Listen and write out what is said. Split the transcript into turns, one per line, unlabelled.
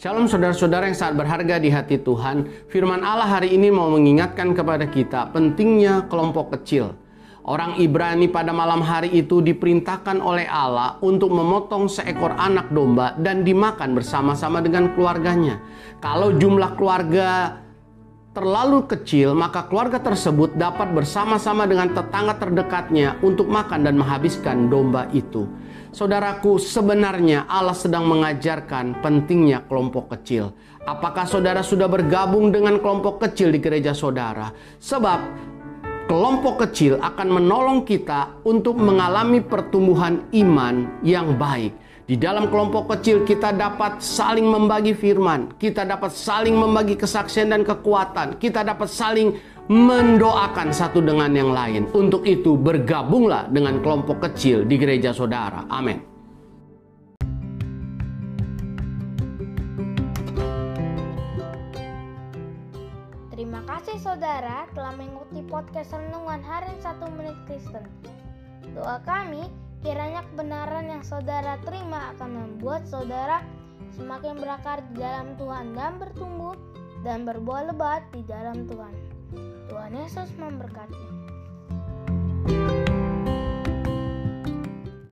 Shalom saudara-saudara yang sangat berharga di hati Tuhan. Firman Allah hari ini mau mengingatkan kepada kita pentingnya kelompok kecil. Orang Ibrani pada malam hari itu diperintahkan oleh Allah untuk memotong seekor anak domba dan dimakan bersama-sama dengan keluarganya. Kalau jumlah keluarga terlalu kecil, maka keluarga tersebut dapat bersama-sama dengan tetangga terdekatnya untuk makan dan menghabiskan domba itu. Saudaraku, sebenarnya Allah sedang mengajarkan pentingnya kelompok kecil. Apakah saudara sudah bergabung dengan kelompok kecil di gereja saudara? Sebab kelompok kecil akan menolong kita untuk mengalami pertumbuhan iman yang baik. Di dalam kelompok kecil kita dapat saling membagi firman, kita dapat saling membagi kesaksian dan kekuatan, kita dapat saling mendoakan satu dengan yang lain. Untuk itu bergabunglah dengan kelompok kecil di gereja saudara. Amin.
Terima kasih saudara telah mengikuti podcast Renungan Harian 1 Menit Kristen. Doa kami kiranya kebenaran yang saudara terima akan membuat saudara semakin berakar di dalam Tuhan dan bertumbuh dan berbuah lebat di dalam Tuhan. Tuhan Yesus memberkati.